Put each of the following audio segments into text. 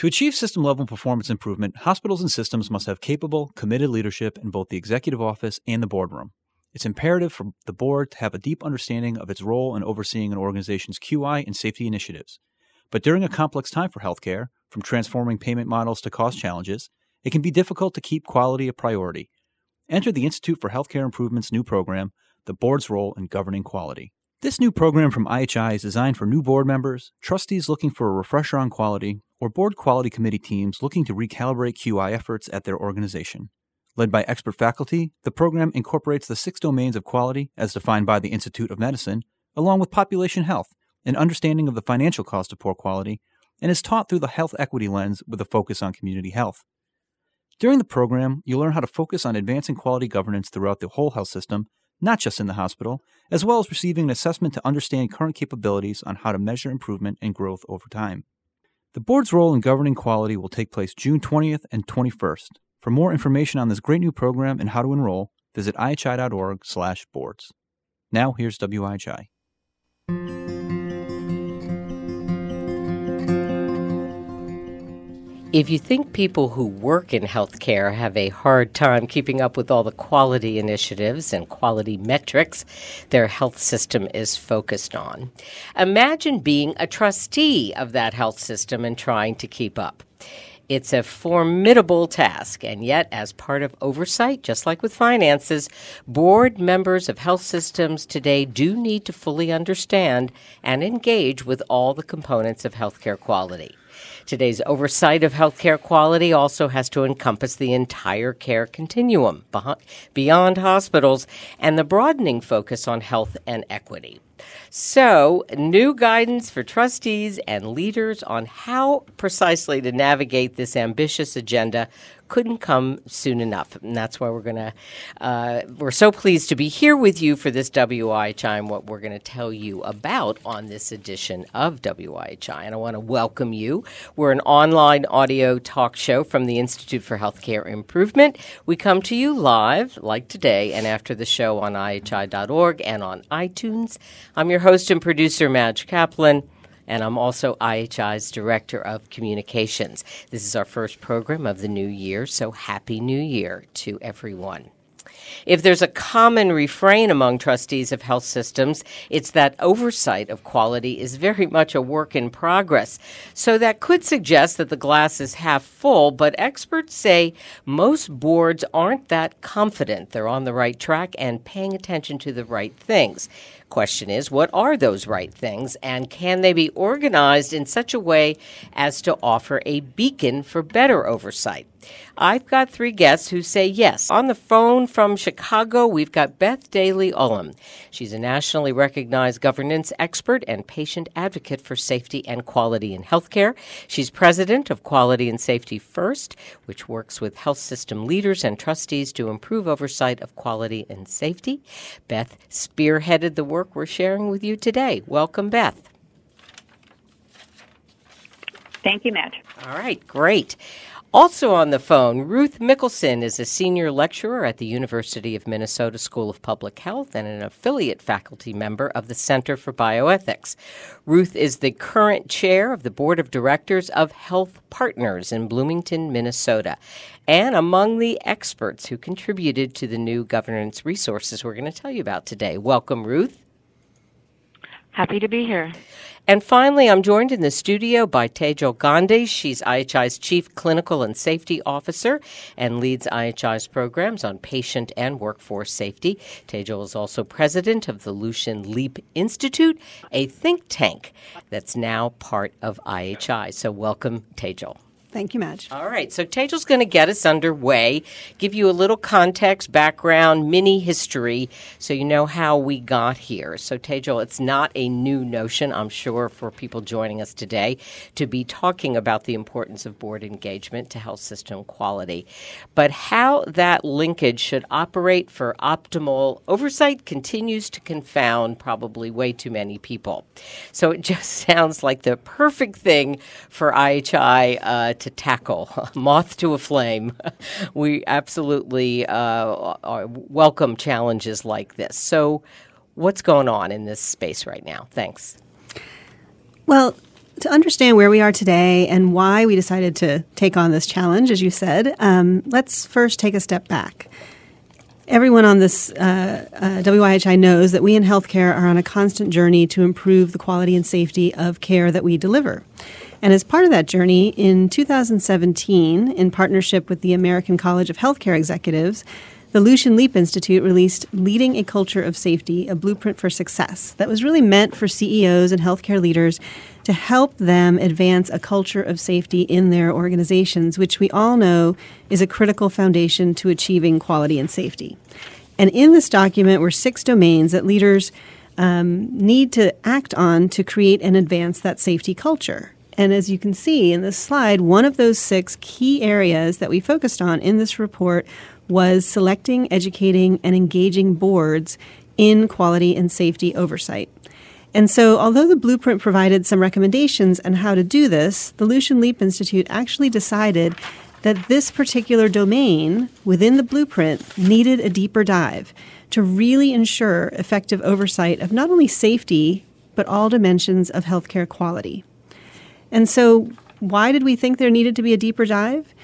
To achieve system level performance improvement, hospitals and systems must have capable, committed leadership in both the executive office and the boardroom. It's imperative for the board to have a deep understanding of its role in overseeing an organization's QI and safety initiatives. But during a complex time for healthcare, from transforming payment models to cost challenges, it can be difficult to keep quality a priority. Enter the Institute for Healthcare Improvement's new program, The Board's Role in Governing Quality. This new program from IHI is designed for new board members, trustees looking for a refresher on quality, or board quality committee teams looking to recalibrate QI efforts at their organization. Led by expert faculty, the program incorporates the six domains of quality as defined by the Institute of Medicine, along with population health, an understanding of the financial cost of poor quality, and is taught through the health equity lens with a focus on community health. During the program, you'll learn how to focus on advancing quality governance throughout the whole health system not just in the hospital, as well as receiving an assessment to understand current capabilities on how to measure improvement and growth over time. The board's role in governing quality will take place June 20th and 21st. For more information on this great new program and how to enroll, visit ihi.org/boards. Now here's WIHI. If you think people who work in healthcare have a hard time keeping up with all the quality initiatives and quality metrics their health system is focused on, imagine being a trustee of that health system and trying to keep up. It's a formidable task, and yet, as part of oversight, just like with finances, board members of health systems today do need to fully understand and engage with all the components of healthcare quality. Today's oversight of healthcare quality also has to encompass the entire care continuum beyond hospitals and the broadening focus on health and equity. So, new guidance for trustees and leaders on how precisely to navigate this ambitious agenda couldn't come soon enough. And that's why we're going to, uh, we're so pleased to be here with you for this WIHI and what we're going to tell you about on this edition of WIHI. And I want to welcome you. We're an online audio talk show from the Institute for Healthcare Improvement. We come to you live, like today, and after the show on IHI.org and on iTunes. I'm your host and producer, Madge Kaplan and I'm also IHI's Director of Communications. This is our first program of the new year, so Happy New Year to everyone. If there's a common refrain among trustees of health systems, it's that oversight of quality is very much a work in progress. So that could suggest that the glass is half full, but experts say most boards aren't that confident they're on the right track and paying attention to the right things. Question is, what are those right things, and can they be organized in such a way as to offer a beacon for better oversight? I've got three guests who say yes. On the phone from Chicago, we've got Beth Daly Ullem. She's a nationally recognized governance expert and patient advocate for safety and quality in healthcare. She's president of Quality and Safety First, which works with health system leaders and trustees to improve oversight of quality and safety. Beth spearheaded the work we're sharing with you today. Welcome, Beth. Thank you, Madge. All right, great. Also on the phone, Ruth Mickelson is a senior lecturer at the University of Minnesota School of Public Health and an affiliate faculty member of the Center for Bioethics. Ruth is the current chair of the board of directors of Health Partners in Bloomington, Minnesota, and among the experts who contributed to the new governance resources we're going to tell you about today. Welcome, Ruth. Happy to be here. And finally, I'm joined in the studio by Tejal Gandhi. She's IHI's Chief Clinical and Safety Officer and leads IHI's programs on patient and workforce safety. Tejal is also president of the Lucian Leape Institute, a think tank that's now part of IHI. So, welcome, Tejal. Thank you, Madge. All right, so Tejal's going to get us underway, give you a little context, background, mini history, so you know how we got here. So, Tejal, it's not a new notion, I'm sure, for people joining us today to be talking about the importance of board engagement to health system quality. But how that linkage should operate for optimal oversight continues to confound probably way too many people. So, it just sounds like the perfect thing for IHI. Uh, to tackle. Moth to a flame. we absolutely uh, welcome challenges like this. So, what's going on in this space right now? Thanks. Well, to understand where we are today and why we decided to take on this challenge, as you said, um, let's first take a step back. Everyone on this uh, uh, WIHI knows that we in healthcare are on a constant journey to improve the quality and safety of care that we deliver. And as part of that journey, in 2017, in partnership with the American College of Healthcare Executives, the Lucian Leape Institute released Leading a Culture of Safety, a blueprint for success that was really meant for CEOs and healthcare leaders to help them advance a culture of safety in their organizations, which we all know is a critical foundation to achieving quality and safety. And in this document were six domains that leaders um, need to act on to create and advance that safety culture. And as you can see in this slide, one of those six key areas that we focused on in this report was selecting, educating, and engaging boards in quality and safety oversight. And so, although the blueprint provided some recommendations on how to do this, the Lucian Leape Institute actually decided that this particular domain within the blueprint needed a deeper dive to really ensure effective oversight of not only safety, but all dimensions of healthcare quality. And so, why did we think there needed to be a deeper dive?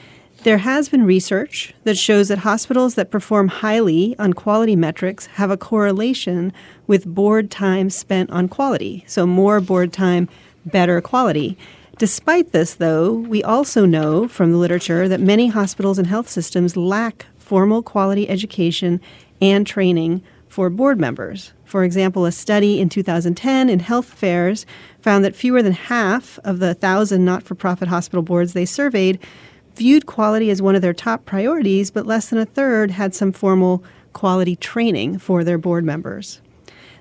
There has been research that shows that hospitals that perform highly on quality metrics have a correlation with board time spent on quality. So, more board time, better quality. Despite this, though, we also know from the literature that many hospitals and health systems lack formal quality education and training for board members. For example, a study in 2010 in Health Affairs found that fewer than half of the 1,000 not for profit hospital boards they surveyed viewed quality as one of their top priorities, but less than a third had some formal quality training for their board members.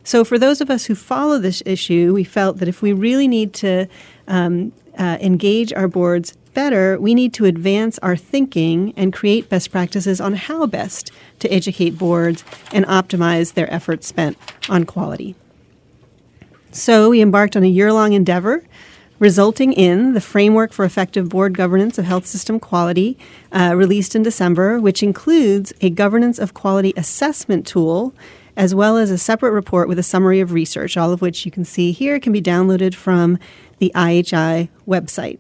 So, for those of us who follow this issue, we felt that if we really need to um, uh, engage our boards better, we need to advance our thinking and create best practices on how best to educate boards and optimize their efforts spent on quality. So, we embarked on a year long endeavor resulting in the Framework for Effective Board Governance of Health System Quality, uh, released in December, which includes a governance of quality assessment tool, as well as a separate report with a summary of research, all of which you can see here can be downloaded from the IHI website.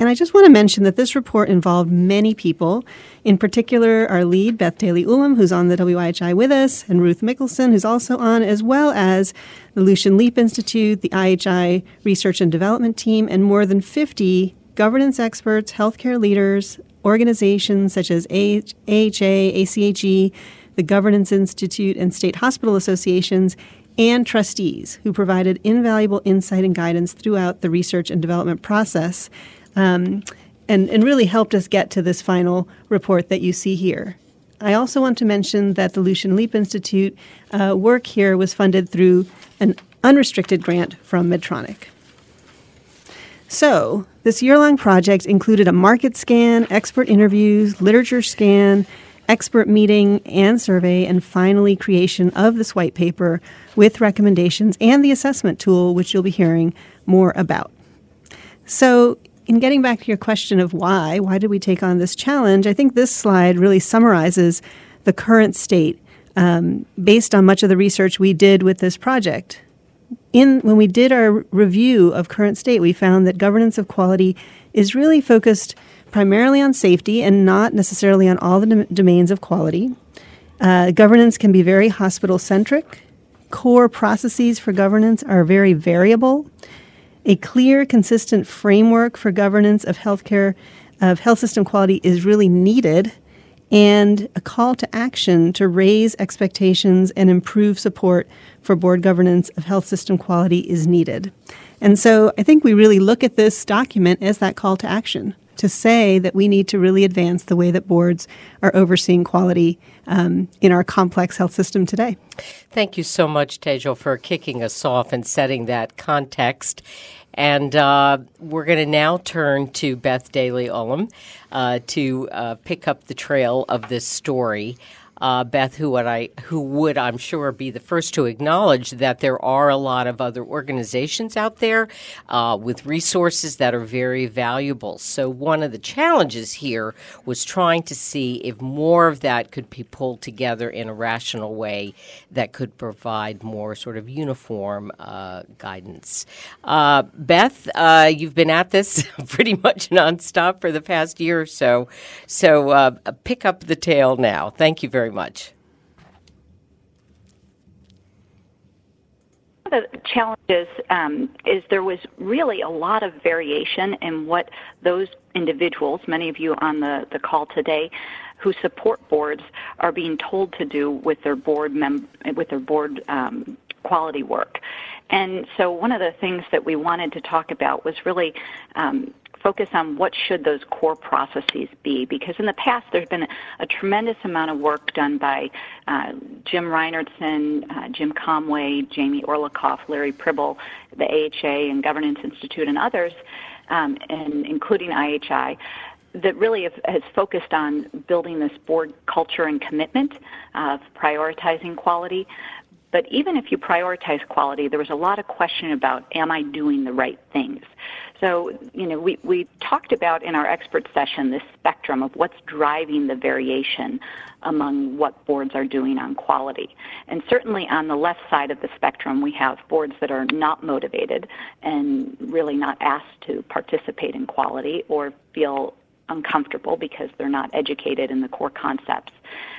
And I just want to mention that this report involved many people, in particular our lead, Beth Daly Ullem, who's on the WIHI with us, and Ruth Mickelson, who's also on, as well as the Lucian Leape Institute, the IHI Research and Development Team, and more than 50 governance experts, healthcare leaders, organizations such as AHA, ACHE, the Governance Institute, and state hospital associations, and trustees who provided invaluable insight and guidance throughout the research and development process um, and, and really helped us get to this final report that you see here. I also want to mention that the Lucian Leape Institute uh, work here was funded through an unrestricted grant from Medtronic. So, this year long project included a market scan, expert interviews, literature scan, expert meeting and survey, and finally creation of this white paper with recommendations and the assessment tool, which you'll be hearing more about. So, in getting back to your question of why, why did we take on this challenge, I think this slide really summarizes the current state um, based on much of the research we did with this project. In when we did our review of current state, we found that governance of quality is really focused primarily on safety and not necessarily on all the domains of quality. Uh, governance can be very hospital centric. Core processes for governance are very variable. A clear, consistent framework for governance of healthcare, of health system quality is really needed, and a call to action to raise expectations and improve support for board governance of health system quality is needed. And so I think we really look at this document as that call to action to say that we need to really advance the way that boards are overseeing quality um, in our complex health system today. Thank you so much, Tejal, for kicking us off and setting that context. And uh, we're going to now turn to Beth Daly Ullem uh, to uh, pick up the trail of this story. Uh, Beth, who would I who would I'm sure be the first to acknowledge that there are a lot of other organizations out there uh, with resources that are very valuable. So one of the challenges here was trying to see if more of that could be pulled together in a rational way that could provide more sort of uniform uh, guidance. Uh, Beth, uh, you've been at this pretty much nonstop for the past year or so, so uh, pick up the tail now. Thank you very much. One of the challenges um, is there was really a lot of variation in what those individuals, many of you on the, the call today, who support boards are being told to do with their board mem- with their board um, quality work. And so one of the things that we wanted to talk about was really um, focus on what should those core processes be because in the past there's been a, a tremendous amount of work done by uh, Jim Reinertsen, uh, Jim Conway, Jamie Orlikoff, Larry Prybil, the AHA and Governance Institute and others, um, and including IHI, that really has focused on building this board culture and commitment of prioritizing quality. But even if you prioritize quality, there was a lot of question about, am I doing the right things? So, you know, we, we talked about in our expert session this spectrum of what's driving the variation among what boards are doing on quality. And certainly on the left side of the spectrum, we have boards that are not motivated and really not asked to participate in quality or feel uncomfortable because they're not educated in the core concepts.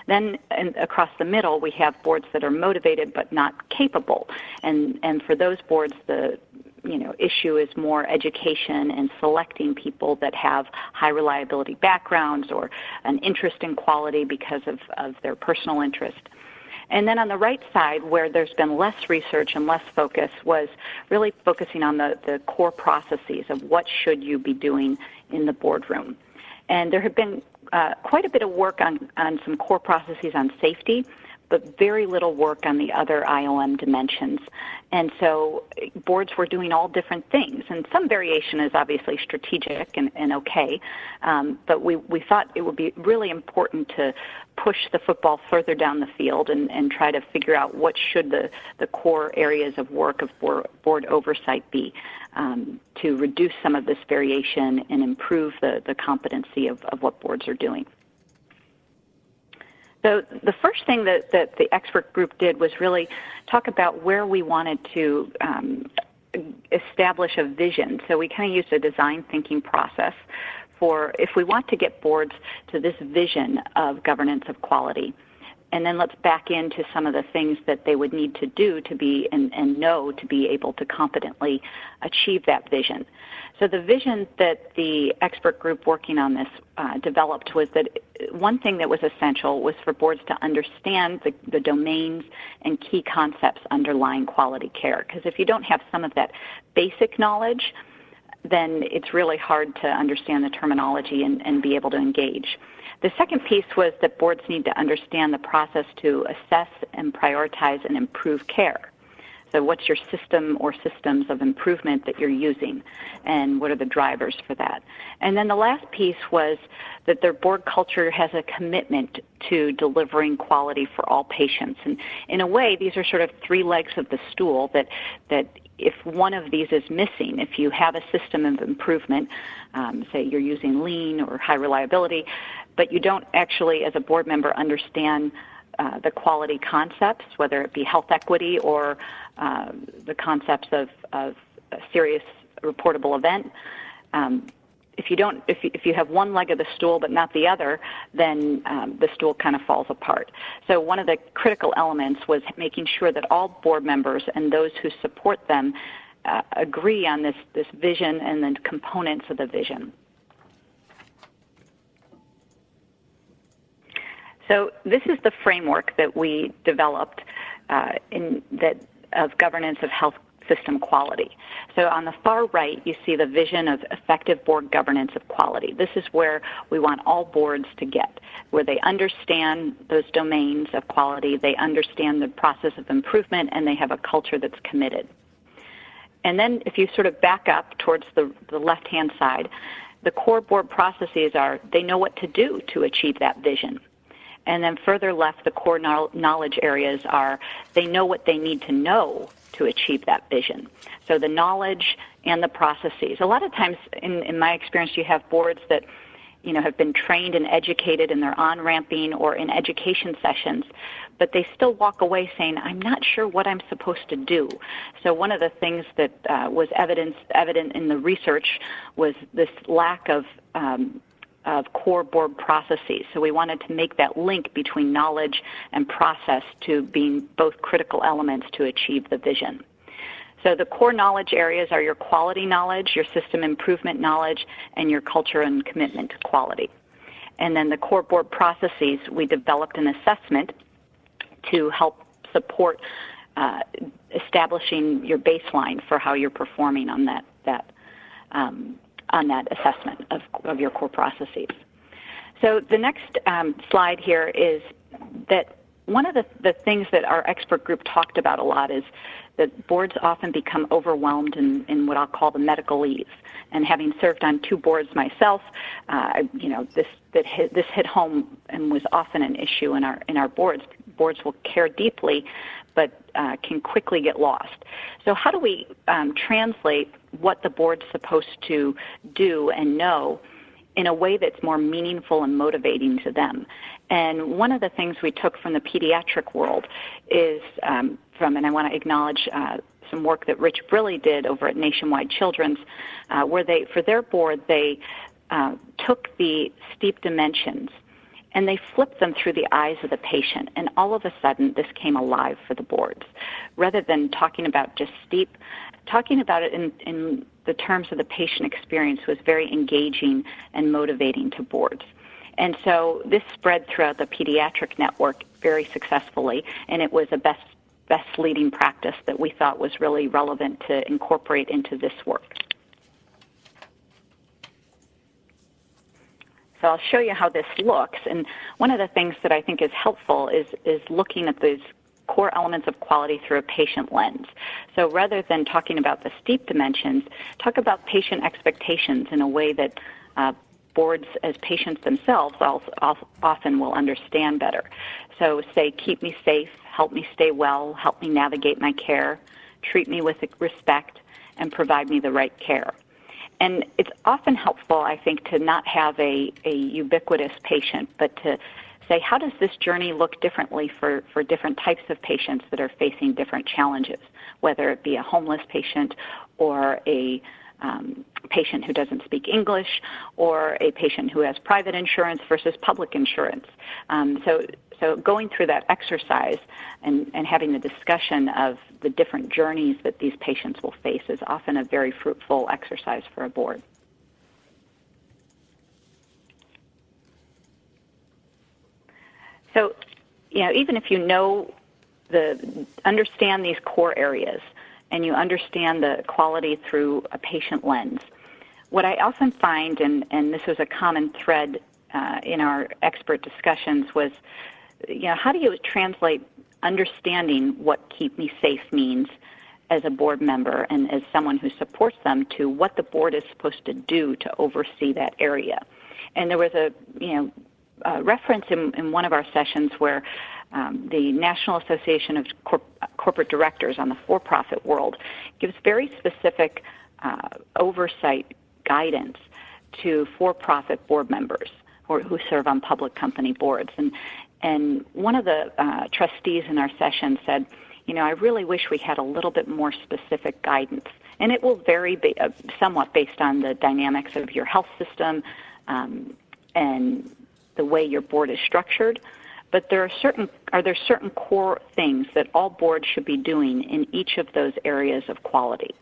Then across the middle, we have boards that are motivated but not capable. And, and for those boards, the you know, issue is more education and selecting people that have high reliability backgrounds or an interest in quality because of, of their personal interest. And then on the right side, where there's been less research and less focus, was really focusing on the, the core processes of what should you be doing in the boardroom. And there have been uh, quite a bit of work on, on some core processes on safety, but very little work on the other IOM dimensions. And so boards were doing all different things. And some variation is obviously strategic and, and okay, um, but we, we thought it would be really important to push the football further down the field and, and try to figure out what should the, the core areas of work of board, board oversight be um, to reduce some of this variation and improve the, the competency of, of what boards are doing. So the first thing that, that the expert group did was really talk about where we wanted to um, establish a vision. So we kind of used a design thinking process for if we want to get boards to this vision of governance of quality and then let's back into some of the things that they would need to do to be and, and know to be able to competently achieve that vision. So the vision that the expert group working on this uh, developed was that one thing that was essential was for boards to understand the, the domains and key concepts underlying quality care. Because if you don't have some of that basic knowledge, then it's really hard to understand the terminology and, and be able to engage. The second piece was that boards need to understand the process to assess and prioritize and improve care. So, what's your system or systems of improvement that you're using, and what are the drivers for that? And then the last piece was that their board culture has a commitment to delivering quality for all patients. And in a way, these are sort of three legs of the stool that that if one of these is missing, if you have a system of improvement, um, say you're using lean or high reliability, but you don't actually, as a board member, understand uh, the quality concepts, whether it be health equity or uh, the concepts of, of a serious reportable event. Um, if you don't, if you, if you have one leg of the stool but not the other, then um, the stool kind of falls apart. So one of the critical elements was making sure that all board members and those who support them uh, agree on this this vision and the components of the vision. So this is the framework that we developed uh, in that of governance of health system quality. So on the far right, you see the vision of effective board governance of quality. This is where we want all boards to get, where they understand those domains of quality, they understand the process of improvement, and they have a culture that's committed. And then if you sort of back up towards the, the left-hand side, the core board processes are they know what to do to achieve that vision And then further left, the core knowledge areas are they know what they need to know to achieve that vision. So the knowledge and the processes. A lot of times, in, in my experience, you have boards that you know have been trained and educated and they're on ramping or in education sessions but they still walk away saying i'm not sure what i'm supposed to do so one of the things that uh, was evidence evident in the research was this lack of um, of core board processes. So we wanted to make that link between knowledge and process to being both critical elements to achieve the vision. So the core knowledge areas are your quality knowledge, your system improvement knowledge, and your culture and commitment to quality. And then the core board processes, we developed an assessment to help support uh, establishing your baseline for how you're performing on that that um, on that assessment of, of your core processes. So the next um, slide here is that one of the, the things that our expert group talked about a lot is that boards often become overwhelmed in, in what I'll call the medicalese. And having served on two boards myself, uh, you know this that hit, this hit home and was often an issue in our in our boards. Boards will care deeply, but uh, can quickly get lost. So how do we um, translate what the board's supposed to do and know in a way that's more meaningful and motivating to them. And one of the things we took from the pediatric world is um, from, and I want to acknowledge uh, some work that Rich Brilli did over at Nationwide Children's, uh, where they, for their board, they uh, took the STEEP dimensions and they flipped them through the eyes of the patient, and all of a sudden this came alive for the boards. Rather than talking about just STEEP, talking about it in, in the terms of the patient experience was very engaging and motivating to boards. And so this spread throughout the pediatric network very successfully, and it was a best best leading practice that we thought was really relevant to incorporate into this work. So I'll show you how this looks. And one of the things that I think is helpful is, is looking at these core elements of quality through a patient lens. So rather than talking about the STEEP dimensions, talk about patient expectations in a way that uh, boards as patients themselves often will understand better. So say, keep me safe, help me stay well, help me navigate my care, treat me with respect, and provide me the right care. And it's often helpful, I think, to not have a, a ubiquitous patient, but to say, how does this journey look differently for, for different types of patients that are facing different challenges, whether it be a homeless patient or a um, patient who doesn't speak English or a patient who has private insurance versus public insurance. Um, so so going through that exercise and, and having the discussion of the different journeys that these patients will face is often a very fruitful exercise for a board. So, you know, even if you know the understand these core areas and you understand the quality through a patient lens, what I often find, and, and this was a common thread uh, in our expert discussions, was you know, how do you translate understanding what keep me safe means as a board member and as someone who supports them to what the board is supposed to do to oversee that area? And there was a, you know, a reference in, in one of our sessions where um, the National Association of Corp- Corporate Directors on the for-profit world gives very specific uh, oversight guidance to for-profit board members who serve on public company boards. And and one of the uh, trustees in our session said, you know, I really wish we had a little bit more specific guidance. And it will vary ba- uh, somewhat based on the dynamics of your health system um, and the way your board is structured. But there are certain are there certain core things that all boards should be doing in each of those areas of quality.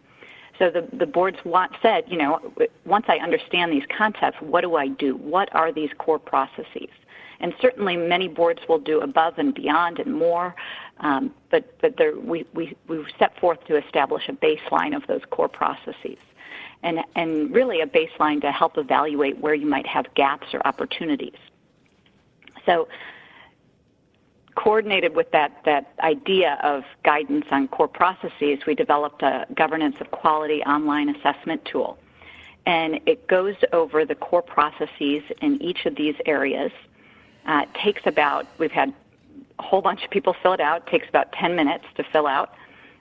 So the, the boards want, said, you know, once I understand these concepts, what do I do? What are these core processes? And certainly many boards will do above and beyond and more, um, but, but there, we, we, we set forth to establish a baseline of those core processes. And, and really a baseline to help evaluate where you might have gaps or opportunities. So coordinated with that, that idea of guidance on core processes, we developed a governance of quality online assessment tool. And it goes over the core processes in each of these areas Uh, it takes about, we've had a whole bunch of people fill it out. It takes about 10 minutes to fill out.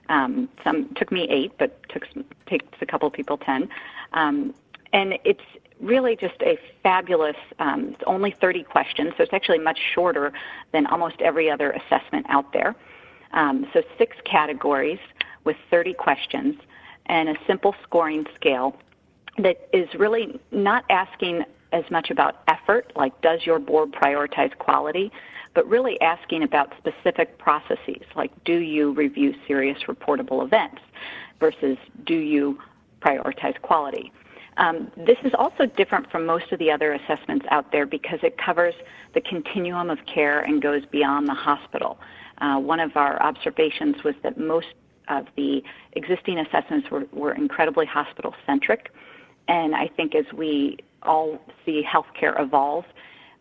Um, some took me eight, but took takes a couple of people 10. Um, and it's really just a fabulous, um, it's only 30 questions, so it's actually much shorter than almost every other assessment out there. Um, so six categories with 30 questions and a simple scoring scale that is really not asking as much about effort, like does your board prioritize quality, but really asking about specific processes, like do you review serious reportable events versus do you prioritize quality. Um, this is also different from most of the other assessments out there because it covers the continuum of care and goes beyond the hospital. Uh, one of our observations was that most of the existing assessments were, were incredibly hospital centric. And I think as we all see healthcare evolve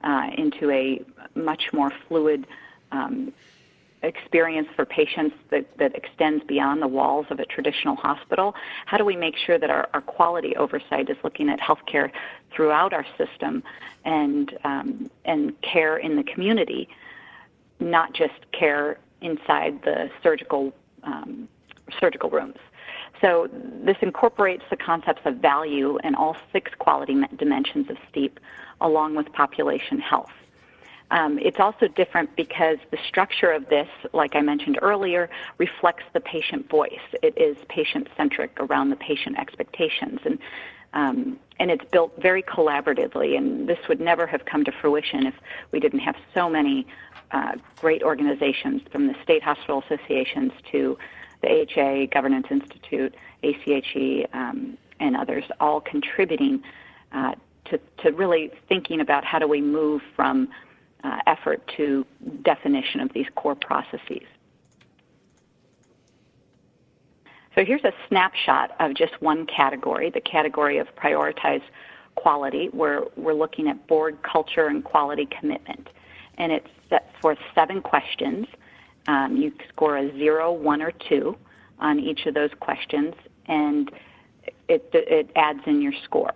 uh, into a much more fluid um, experience for patients that, that extends beyond the walls of a traditional hospital? How do we make sure that our, our quality oversight is looking at healthcare throughout our system and, um, and care in the community, not just care inside the surgical, um, surgical rooms? So this incorporates the concepts of value in all six quality dimensions of STEEP along with population health. Um, it's also different because the structure of this, like I mentioned earlier, reflects the patient voice. It is patient centric around the patient expectations. And, um, and it's built very collaboratively. And this would never have come to fruition if we didn't have so many uh, great organizations from the state hospital associations to the AHA, Governance Institute, ACHE, um, and others all contributing uh, to, to really thinking about how do we move from uh, effort to definition of these core processes. So here's a snapshot of just one category, the category of prioritize quality, where we're looking at board culture and quality commitment. And it's set for seven questions. Um, you score a zero, one, or two on each of those questions, and it, it adds in your score.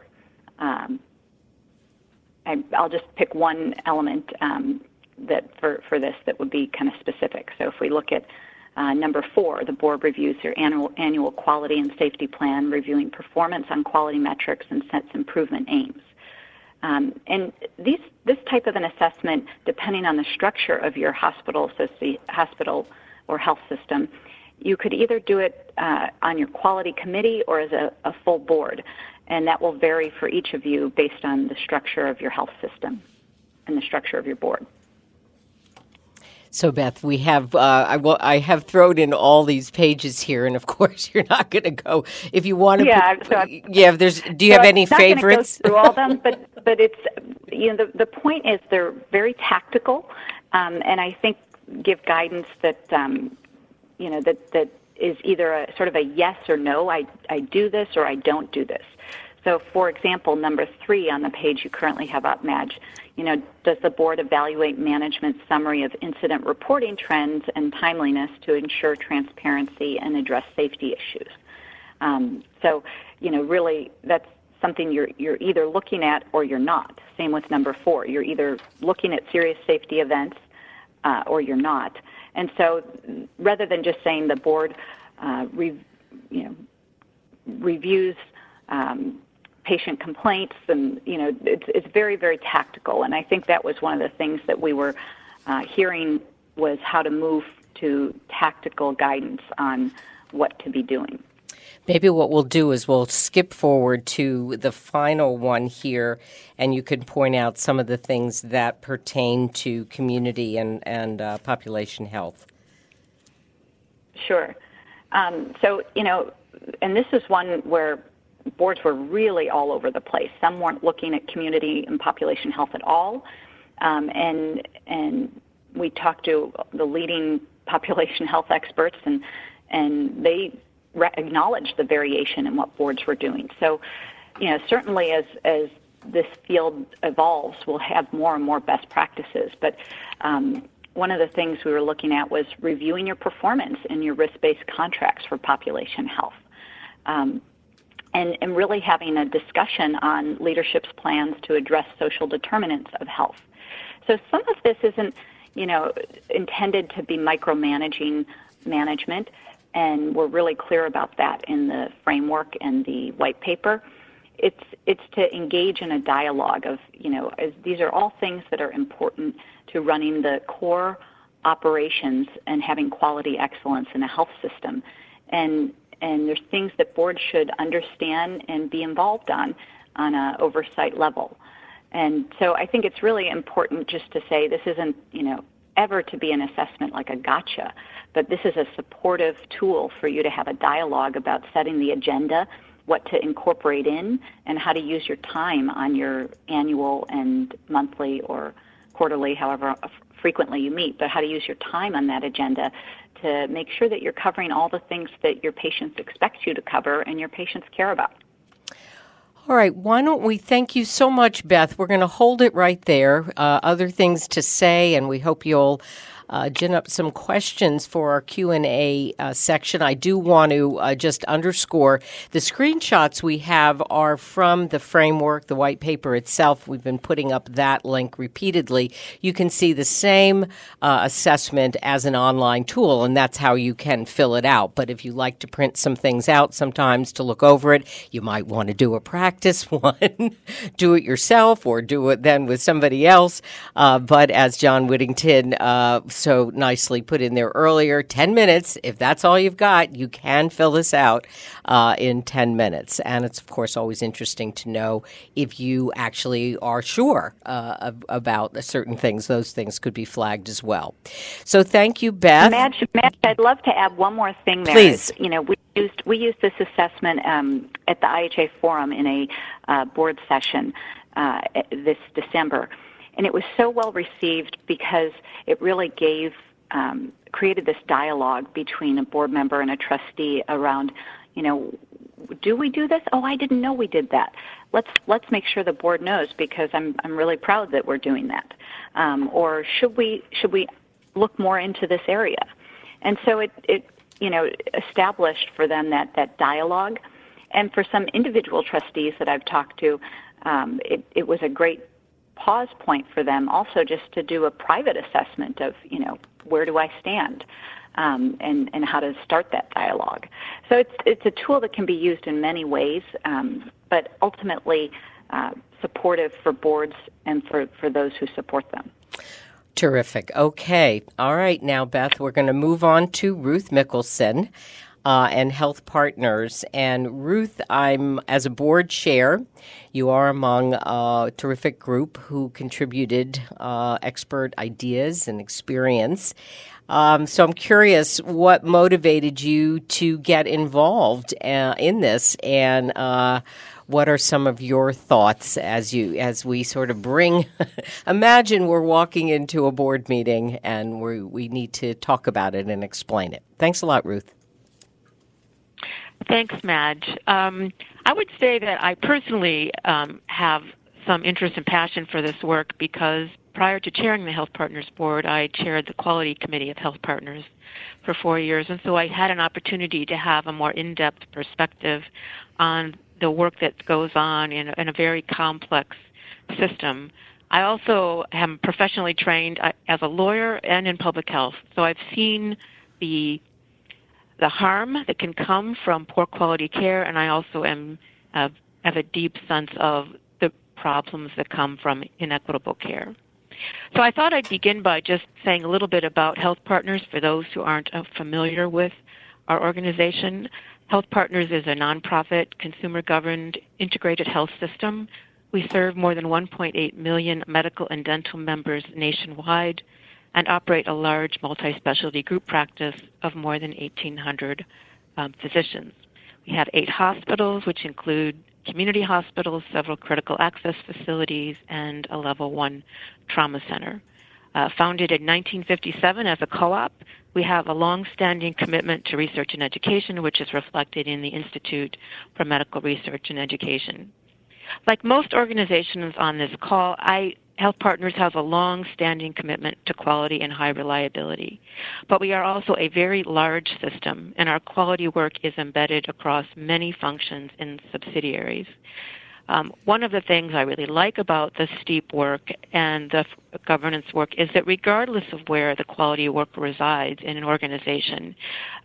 Um, I, will just pick one element um, that for, for this that would be kind of specific. So if we look at uh, number four, the board reviews their annual, annual quality and safety plan, reviewing performance on quality metrics and sets improvement aims. Um, and these, this type of an assessment, depending on the structure of your hospital, hospital or health system, you could either do it uh, on your quality committee or as a, a full board and that will vary for each of you based on the structure of your health system and the structure of your board. So, Beth, we have uh, I will I have thrown in all these pages here, and of course, you're not going to go if you want to. Yeah, put, so yeah. There's. Do you so have any favorites? Go through all of them, but but it's you know the the point is they're very tactical, um, and I think give guidance that um, you know that that is either a sort of a yes or no. I I do this or I don't do this. So, for example, number three on the page you currently have up, Madge, you know, does the board evaluate management's summary of incident reporting trends and timeliness to ensure transparency and address safety issues? Um, so, you know, really, that's something you're you're either looking at or you're not. Same with number four. You're either looking at serious safety events uh, or you're not. And so, rather than just saying the board, uh, re, you know, reviews um, patient complaints, and you know, it's it's very very tactical. And I think that was one of the things that we were uh, hearing was how to move to tactical guidance on what to be doing. Maybe what we'll do is we'll skip forward to the final one here, and you can point out some of the things that pertain to community and, and uh, population health. Sure. Um, so, you know, and this is one where boards were really all over the place. Some weren't looking at community and population health at all, um, and and we talked to the leading population health experts, and and they re- acknowledged the variation in what boards were doing. So, you know, certainly as as this field evolves, we'll have more and more best practices. But um, one of the things we were looking at was reviewing your performance in your risk-based contracts for population health. Um, and, and really having a discussion on leadership's plans to address social determinants of health. So some of this isn't, you know, intended to be micromanaging management, and we're really clear about that in the framework and the white paper. It's it's to engage in a dialogue of, you know, as these are all things that are important to running the core operations and having quality excellence in a health system. And and there's things that boards should understand and be involved on on an oversight level. And so I think it's really important just to say this isn't, you know, ever to be an assessment like a gotcha, but this is a supportive tool for you to have a dialogue about setting the agenda, what to incorporate in, and how to use your time on your annual and monthly or quarterly, however frequently you meet, but how to use your time on that agenda to make sure that you're covering all the things that your patients expect you to cover and your patients care about. All right, why don't we thank you so much, Beth? We're going to hold it right there. Uh, other things to say, and we hope you'll uh, gin up some questions for our Q&A uh, section. I do want to uh, just underscore the screenshots we have are from the framework, the white paper itself. We've been putting up that link repeatedly. You can see the same uh, assessment as an online tool, and that's how you can fill it out. But if you like to print some things out sometimes to look over it, you might want to do a practice one, do it yourself, or do it then with somebody else. Uh, but as John Whittington uh, so nicely put in there earlier 10 minutes. If that's all you've got, you can fill this out uh, in 10 minutes. And it's, of course, always interesting to know if you actually are sure uh, about certain things. Those things could be flagged as well. So thank you, Beth. Madge, Madge I'd love to add one more thing there. Please. You know, we used, we used this assessment um, at the IHI Forum in a uh, board session uh, this December and it was so well received because it really gave um, created this dialogue between a board member and a trustee around, you know, do we do this? Oh, I didn't know we did that. Let's let's make sure the board knows because I'm I'm really proud that we're doing that. Um, or should we should we look more into this area? And so it it you know established for them that that dialogue. And for some individual trustees that I've talked to, um, it, it was a great pause point for them also just to do a private assessment of, you know, where do I stand? Um, and, and how to start that dialogue. So it's, it's a tool that can be used in many ways, um, but ultimately uh, supportive for boards and for, for those who support them. Terrific. Okay. All right. Now, Beth, we're going to move on to Ruth Mickelson uh, and Health Partners. And Ruth, I'm as a board chair, you are among a terrific group who contributed uh, expert ideas and experience. Um, so I'm curious what motivated you to get involved uh, in this, and uh, what are some of your thoughts as you as we sort of bring? imagine we're walking into a board meeting and we we need to talk about it and explain it. Thanks a lot, Ruth. Thanks, Madge. Um, I would say that I personally um, have some interest and passion for this work because prior to chairing the Health Partners Board, I chaired the Quality Committee of Health Partners for four years, and so I had an opportunity to have a more in-depth perspective on the work that goes on in, in a very complex system. I also am professionally trained uh, as a lawyer and in public health, so I've seen the the harm that can come from poor quality care, and I also am have a deep sense of the problems that come from inequitable care. So I thought I'd begin by just saying a little bit about Health Partners for those who aren't uh, familiar with our organization. Health Partners is a nonprofit, consumer governed, integrated health system. We serve more than 1.8 million medical and dental members nationwide and operate a large multi-specialty group practice of more than 1,800 um, physicians. We have eight hospitals, which include community hospitals, several critical access facilities, and a level one trauma center. Uh, founded in 1957 as a co-op, we have a long-standing commitment to research and education, which is reflected in the Institute for Medical Research and Education. Like most organizations on this call, I Health Partners has a long standing commitment to quality and high reliability. But we are also a very large system, and our quality work is embedded across many functions and subsidiaries. Um, one of the things I really like about the STEEP work and the governance work is that regardless of where the quality work resides in an organization,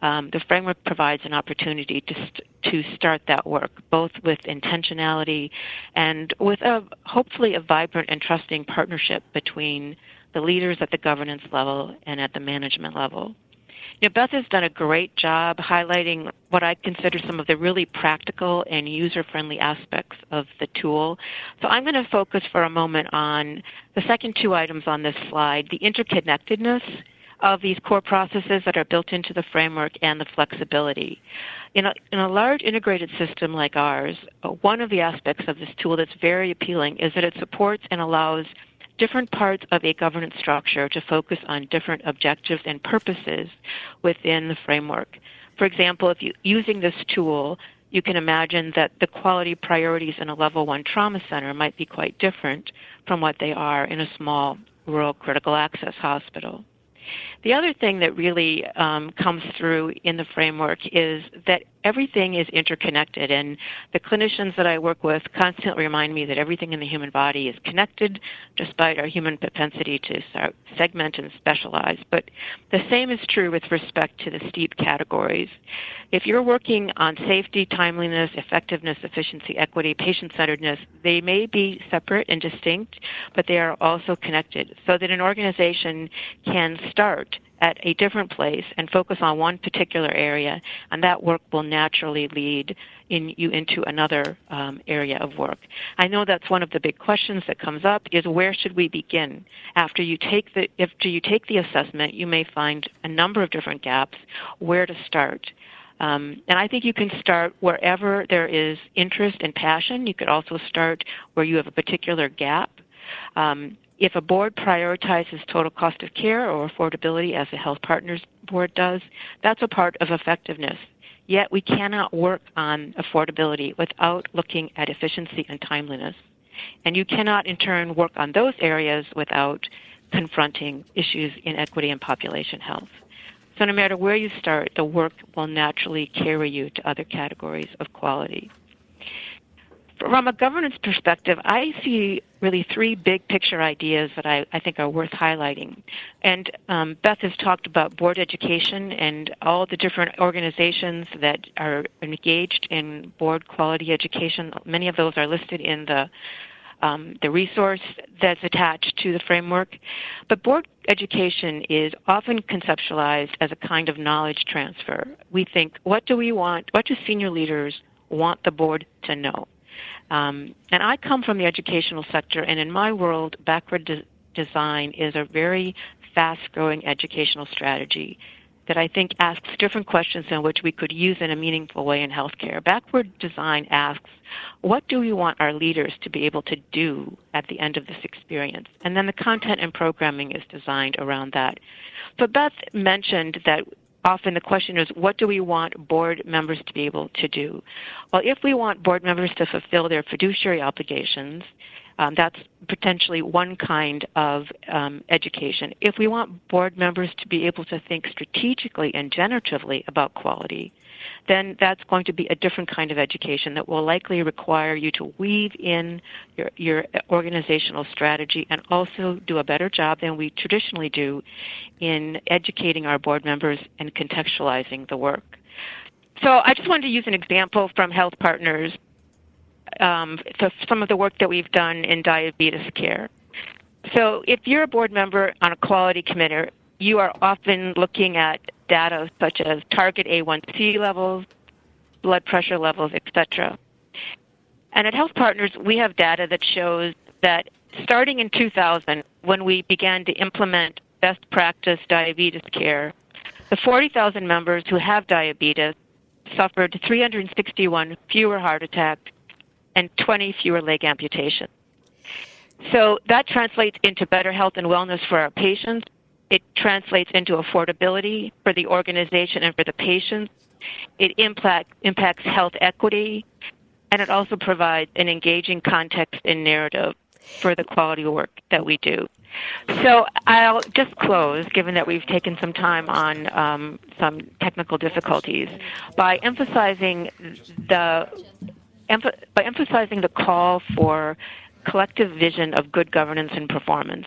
um, the framework provides an opportunity to, st- to start that work, both with intentionality and with a, hopefully a vibrant and trusting partnership between the leaders at the governance level and at the management level. You know, Beth has done a great job highlighting what I consider some of the really practical and user-friendly aspects of the tool. So I'm going to focus for a moment on the second two items on this slide, the interconnectedness of these core processes that are built into the framework and the flexibility. In a, in a large integrated system like ours, one of the aspects of this tool that's very appealing is that it supports and allows different parts of a governance structure to focus on different objectives and purposes within the framework. For example, if you using this tool, you can imagine that the quality priorities in a level one trauma center might be quite different from what they are in a small rural critical access hospital. The other thing that really um, comes through in the framework is that everything is interconnected, and the clinicians that I work with constantly remind me that everything in the human body is connected, despite our human propensity to segment and specialize. But the same is true with respect to the STEEP categories. If you're working on safety, timeliness, effectiveness, efficiency, equity, patient centeredness, they may be separate and distinct, but they are also connected so that an organization can start at a different place and focus on one particular area, and that work will naturally lead in you into another um, area of work. I know that's one of the big questions that comes up: is where should we begin? After you take the after you take the assessment, you may find a number of different gaps. Where to start? Um, and I think you can start wherever there is interest and passion. You could also start where you have a particular gap. Um, if a board prioritizes total cost of care or affordability as the Health Partners Board does, that's a part of effectiveness. Yet we cannot work on affordability without looking at efficiency and timeliness. And you cannot in turn work on those areas without confronting issues in equity and population health. So no matter where you start, the work will naturally carry you to other categories of quality from a governance perspective, I see really three big picture ideas that I, I think are worth highlighting. And um, Beth has talked about board education and all the different organizations that are engaged in board quality education. Many of those are listed in the um, the resource that's attached to the framework. But board education is often conceptualized as a kind of knowledge transfer. We think, what do we want? What do senior leaders want the board to know? Um, and I come from the educational sector, and in my world, backward de- design is a very fast growing educational strategy that I think asks different questions in which we could use in a meaningful way in healthcare. Backward design asks, what do we want our leaders to be able to do at the end of this experience? And then the content and programming is designed around that. But Beth mentioned that often the question is, what do we want board members to be able to do? Well, if we want board members to fulfill their fiduciary obligations, um, that's potentially one kind of um, education. If we want board members to be able to think strategically and generatively about quality, then that's going to be a different kind of education that will likely require you to weave in your, your organizational strategy and also do a better job than we traditionally do in educating our board members and contextualizing the work. So I just wanted to use an example from Health Partners um, some of the work that we've done in diabetes care. So if you're a board member on a quality committee, you are often looking at data such as target A1C levels, blood pressure levels, etc. And at Health Partners, we have data that shows that starting in 2000, when we began to implement best practice diabetes care, the 40,000 members who have diabetes suffered 361 fewer heart attacks and 20 fewer leg amputations. So that translates into better health and wellness for our patients translates into affordability for the organization and for the patients. It impact, impacts health equity, and it also provides an engaging context and narrative. for the quality work that we do. So I'll just close, given that we've taken some time on um, some technical difficulties, by emphasizing the by emphasizing the call for collective vision of good governance and performance.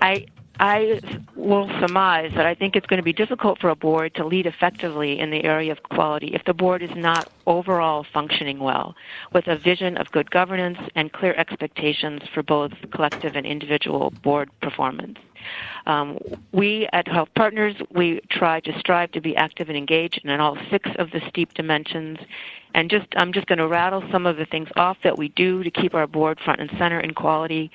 I I will surmise that I think it's going to be difficult for a board to lead effectively in the area of quality if the board is not overall functioning well, with a vision of good governance and clear expectations for both collective and individual board performance. Um, we at Health Partners, we try to strive to be active and engaged in all six of the STEEP dimensions. And just, I'm just going to rattle some of the things off that we do to keep our board front and center in quality.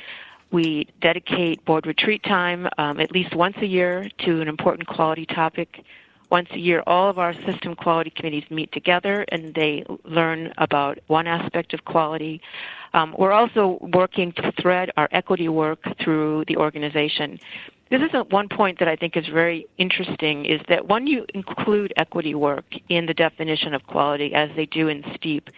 We dedicate board retreat time um, at least once a year to an important quality topic. Once a year, all of our system quality committees meet together and they learn about one aspect of quality. Um, we're also working to thread our equity work through the organization. This is one point that I think is very interesting is that when you include equity work in the definition of quality, as they do in STEEP,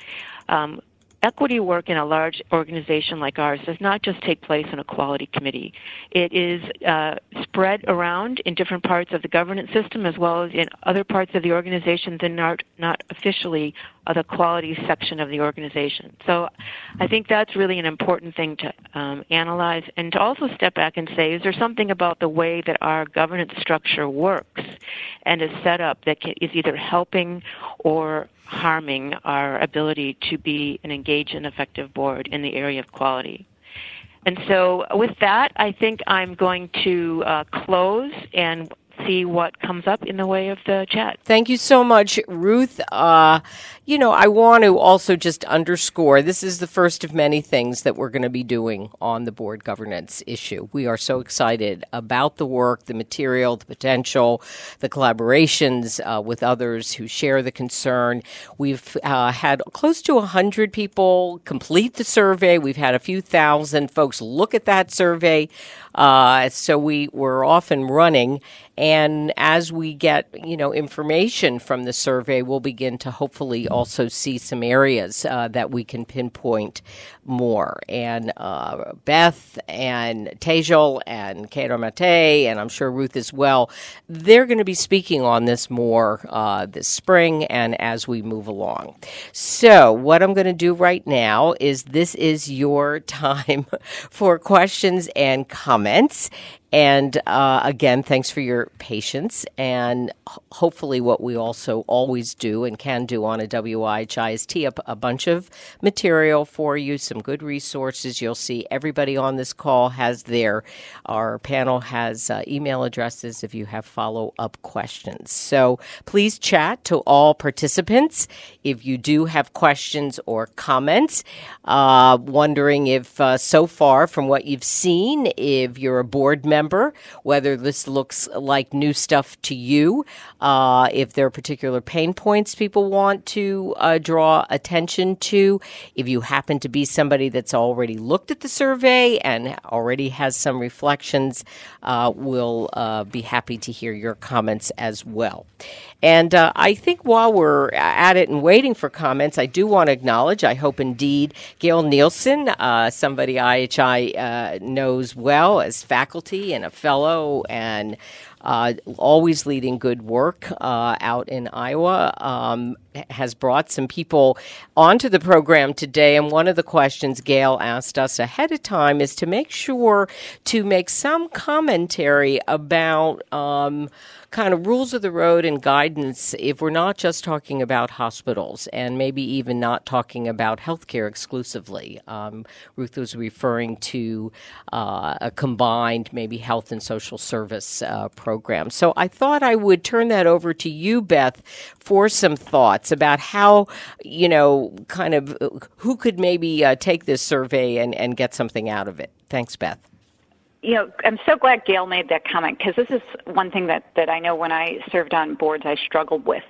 um, equity work in a large organization like ours does not just take place in a quality committee. It is uh, spread around in different parts of the governance system as well as in other parts of the organization that are not officially the quality section of the organization. So I think that's really an important thing to um, analyze and to also step back and say, is there something about the way that our governance structure works and is set up that can, is either helping or harming our ability to be an engaged and effective board in the area of quality. And so, with that, I think I'm going to uh, close and see what comes up in the way of the chat. Thank you so much, Ruth. Uh, you know, I want to also just underscore this is the first of many things that we're going to be doing on the board governance issue. We are so excited about the work, the material, the potential, the collaborations uh, with others who share the concern. We've uh, had close to 100 people complete the survey. We've had a few thousand folks look at that survey. Uh, so we were off and running. And as we get, you know, information from the survey, we'll begin to hopefully also see some areas uh, that we can pinpoint more. And uh, Beth and Tejal and Kedar Mate, and I'm sure Ruth as well, they're going to be speaking on this more uh, this spring and as we move along. So, what I'm going to do right now is this is your time for questions and comments. And uh, again, thanks for your patience. And hopefully, what we also always do and can do on a WIHI is tee up a bunch of material for you, some good resources. You'll see everybody on this call has their, our panel has uh, email addresses if you have follow up questions. So please chat to all participants if you do have questions or comments. Uh, wondering if uh, so far, from what you've seen, if you're a board member, member, whether this looks like new stuff to you, uh, if there are particular pain points people want to uh, draw attention to, if you happen to be somebody that's already looked at the survey and already has some reflections, uh, we'll uh, be happy to hear your comments as well. And uh, I think while we're at it and waiting for comments, I do want to acknowledge, I hope indeed, Gail Nielsen, uh, somebody IHI knows well as faculty and a fellow and uh, always leading good work uh, out in Iowa, um, has brought some people onto the program today. And one of the questions Gail asked us ahead of time is to make sure to make some commentary about. Um, kind of rules of the road and guidance if we're not just talking about hospitals and maybe even not talking about healthcare exclusively. Um, Ruth was referring to uh, a combined maybe health and social service uh, program. So I thought I would turn that over to you, Beth, for some thoughts about how, you know, kind of who could maybe uh, take this survey and, and get something out of it. Thanks, Beth you know, I'm so glad Gail made that comment because this is one thing that, that I know when I served on boards I struggled with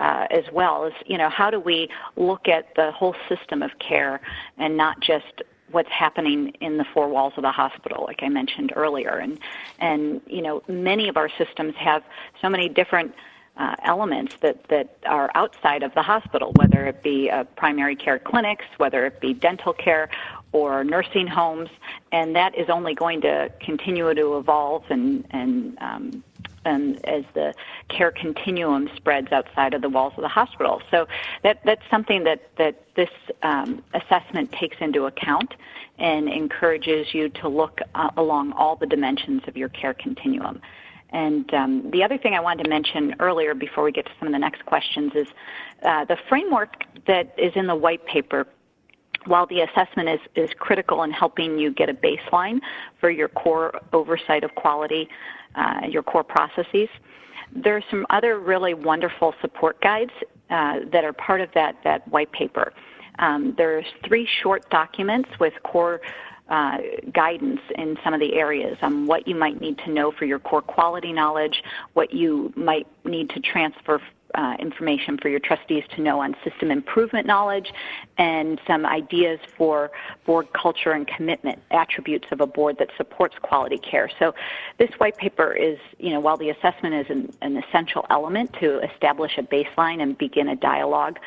uh, as well is, you know, how do we look at the whole system of care and not just what's happening in the four walls of the hospital, like I mentioned earlier. And, and, you know, many of our systems have so many different uh, elements that, that are outside of the hospital, whether it be uh, primary care clinics, whether it be dental care, or nursing homes, and that is only going to continue to evolve and and um, and as the care continuum spreads outside of the walls of the hospital. So that that's something that that this um, assessment takes into account and encourages you to look uh, along all the dimensions of your care continuum. And um, the other thing I wanted to mention earlier before we get to some of the next questions is uh, the framework that is in the white paper. While the assessment is, is critical in helping you get a baseline for your core oversight of quality, uh, your core processes, there are some other really wonderful support guides uh, that are part of that, that white paper. Um, there's three short documents with core uh, guidance in some of the areas on what you might need to know for your core quality knowledge, what you might need to transfer uh, information for your trustees to know on system improvement knowledge and some ideas for board culture and commitment attributes of a board that supports quality care. So this white paper is, you know, while the assessment is an, an essential element to establish a baseline and begin a dialogue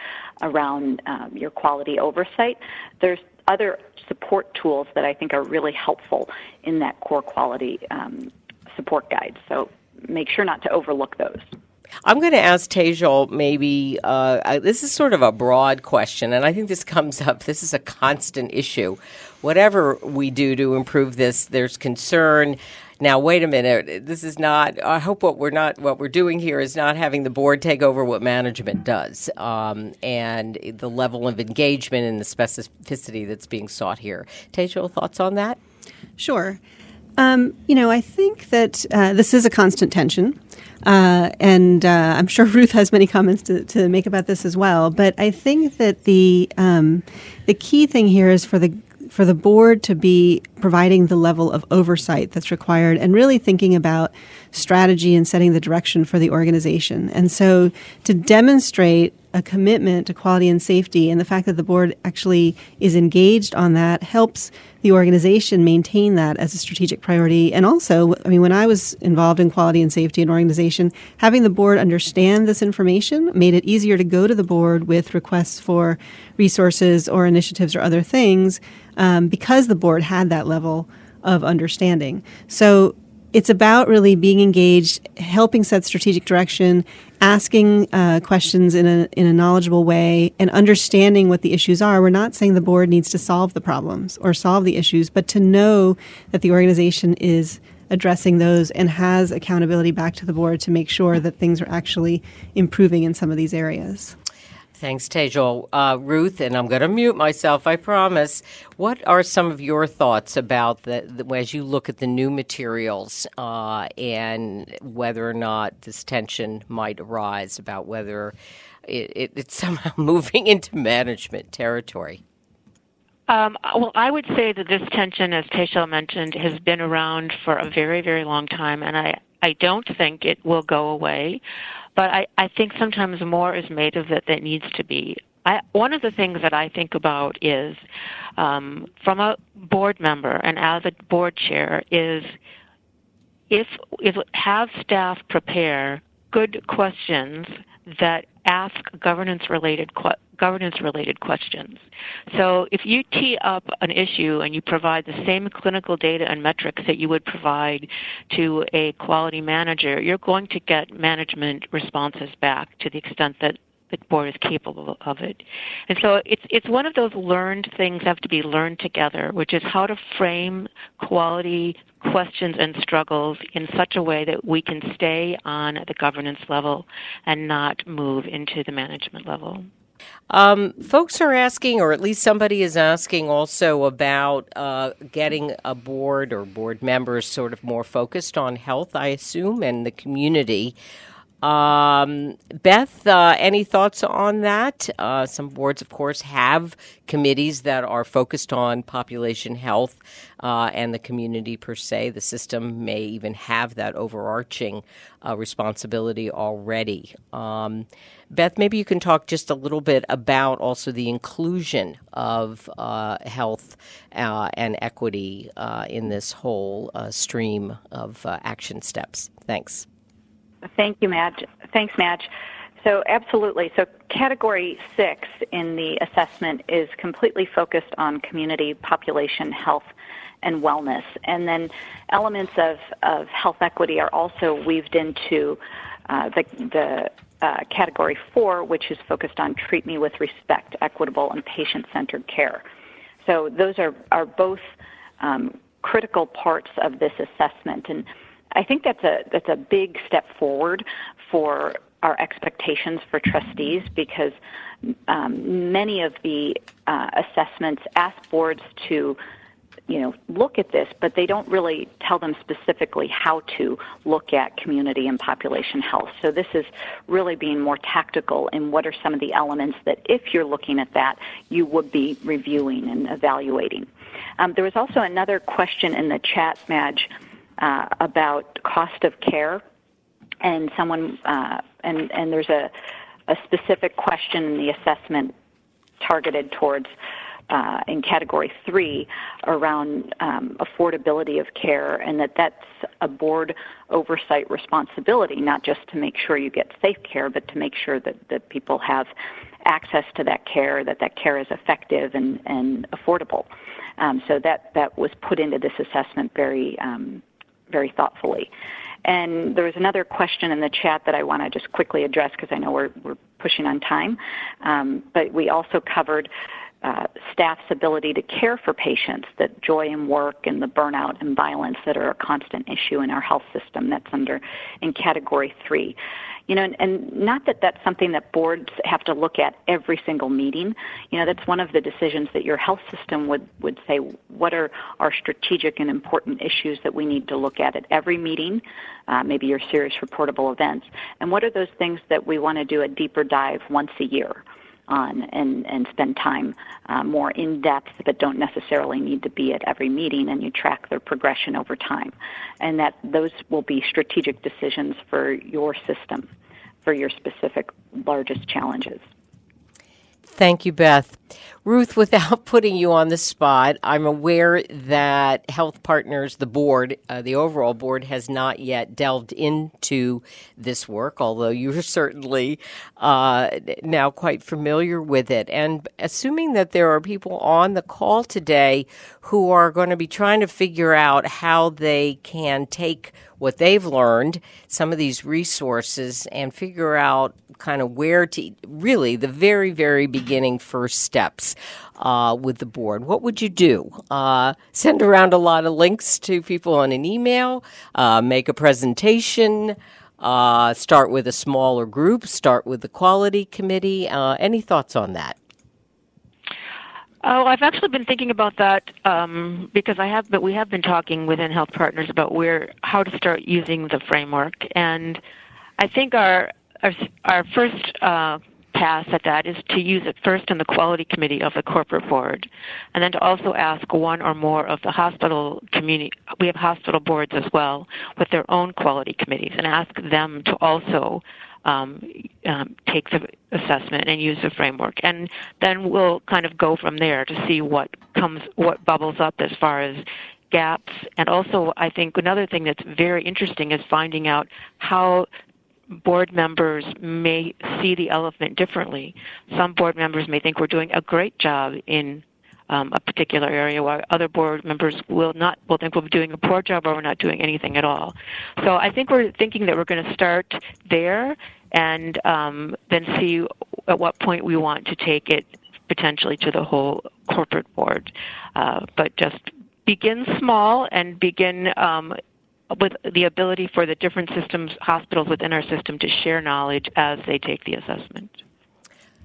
around um, your quality oversight, there's other support tools that I think are really helpful in that core quality um, support guide. So make sure not to overlook those. I'm going to ask Tejal maybe, uh, this is sort of a broad question, and I think this comes up. This is a constant issue. Whatever we do to improve this, there's concern now, wait a minute. This is not. I hope what we're not what we're doing here is not having the board take over what management does, um, and the level of engagement and the specificity that's being sought here. Tejal, thoughts on that? Sure. Um, you know, I think that uh, this is a constant tension. Uh, and uh, I'm sure Ruth has many comments to, to make about this as well. But I think that the um, the key thing here is for the for the board to be providing the level of oversight that's required and really thinking about strategy and setting the direction for the organization. And so to demonstrate a commitment to quality and safety and the fact that the board actually is engaged on that helps the organization maintain that as a strategic priority. And also, I mean, when I was involved in quality and safety in organization, having the board understand this information made it easier to go to the board with requests for resources or initiatives or other things um, because the board had that level of understanding. So it's about really being engaged, helping set strategic direction, asking uh, questions in a in a knowledgeable way, and understanding what the issues are. We're not saying the board needs to solve the problems or solve the issues, but to know that the organization is addressing those and has accountability back to the board to make sure that things are actually improving in some of these areas. Thanks, Tejal. Uh, Ruth, and I'm going to mute myself, I promise. What are some of your thoughts about the, the as you look at the new materials uh, and whether or not this tension might arise about whether it, it, it's somehow moving into management territory? Um, well, I would say that this tension, as Tejal mentioned, has been around for a very, very long time, and I, I don't think it will go away. But I, I think sometimes more is made of it than needs to be. I, one of the things that I think about is, um, from a board member and as a board chair, is if, if have staff prepare good questions that ask governance related governance related questions. So if you tee up an issue and you provide the same clinical data and metrics that you would provide to a quality manager, you're going to get management responses back to the extent that the board is capable of it. And so it's it's one of those learned things have to be learned together, which is how to frame quality questions and struggles in such a way that we can stay on the governance level and not move into the management level. Um, folks are asking, or at least somebody is asking, also about uh, getting a board or board members sort of more focused on health, I assume, and the community. Um, Beth, uh, any thoughts on that? Uh, some boards, of course, have committees that are focused on population health uh, and the community per se. The system may even have that overarching uh, responsibility already. Um, Beth, maybe you can talk just a little bit about also the inclusion of uh, health uh, and equity in this whole stream of action steps. Thanks. Thank you, Madge. Thanks, Madge. So, absolutely. So, category six in the assessment is completely focused on community population health and wellness. And then elements of, of health equity are also weaved into uh, the, the uh, category four, which is focused on treat me with respect, equitable, and patient centered care. So, those are, are both um, critical parts of this assessment. And I think that's a, that's a big step forward for our expectations for trustees because um, many of the uh, assessments ask boards to you know look at this but they don't really tell them specifically how to look at community and population health. So this is really being more tactical in what are some of the elements that if you're looking at that you would be reviewing and evaluating. Um, there was also another question in the chat madge uh, about cost of care and someone uh, and and there's a a specific question in the assessment targeted towards uh, in category three around um, affordability of care, and that that's a board oversight responsibility, not just to make sure you get safe care, but to make sure that, that people have access to that care, that that care is effective and, and affordable. Um, so that, that was put into this assessment very, um, very thoughtfully. And there was another question in the chat that I want to just quickly address because I know we're, we're pushing on time. Um, but we also covered uh, staff's ability to care for patients, that joy in work and the burnout and violence that are a constant issue in our health system. That's under in category three you know, and, and not that that's something that boards have to look at every single meeting. You know, that's one of the decisions that your health system would, would say, what are our strategic and important issues that we need to look at at every meeting, uh, maybe your serious reportable events, and what are those things that we want to do a deeper dive once a year on and, and spend time uh, more in depth, but don't necessarily need to be at every meeting, and you track their progression over time. And that those will be strategic decisions for your system, for your specific largest challenges. Thank you, Beth. Ruth, without putting you on the spot, I'm aware that Health Partners, the board, uh, the overall board, has not yet delved into this work, although you're certainly uh, now quite familiar with it. And assuming that there are people on the call today who are going to be trying to figure out how they can take what they've learned, some of these resources, and figure out kind of where to really the very, very beginning first steps uh, with the board. What would you do? Uh, send around a lot of links to people on an email, uh, make a presentation. Uh, start with a smaller group, start with the quality committee. Uh, any thoughts on that? Oh, I've actually been thinking about that um, because I have, but we have been talking within Health Partners about where how to start using the framework, and I think our our, our first uh, pass at that is to use it first in the quality committee of the corporate board, and then to also ask one or more of the hospital community. We have hospital boards as well with their own quality committees, and ask them to also um, um, take the assessment and use the framework, and then we'll kind of go from there to see what comes, what bubbles up as far as gaps. And also, I think another thing that's very interesting is finding out how board members may see the elephant differently. Some board members may think we're doing a great job in um, a particular area, while other board members will not will think we're doing a poor job or we're not doing anything at all. So I think we're thinking that we're going to start there and um, then see at what point we want to take it potentially to the whole corporate board. Uh, but just begin small and begin um, with the ability for the different systems, hospitals within our system to share knowledge as they take the assessment.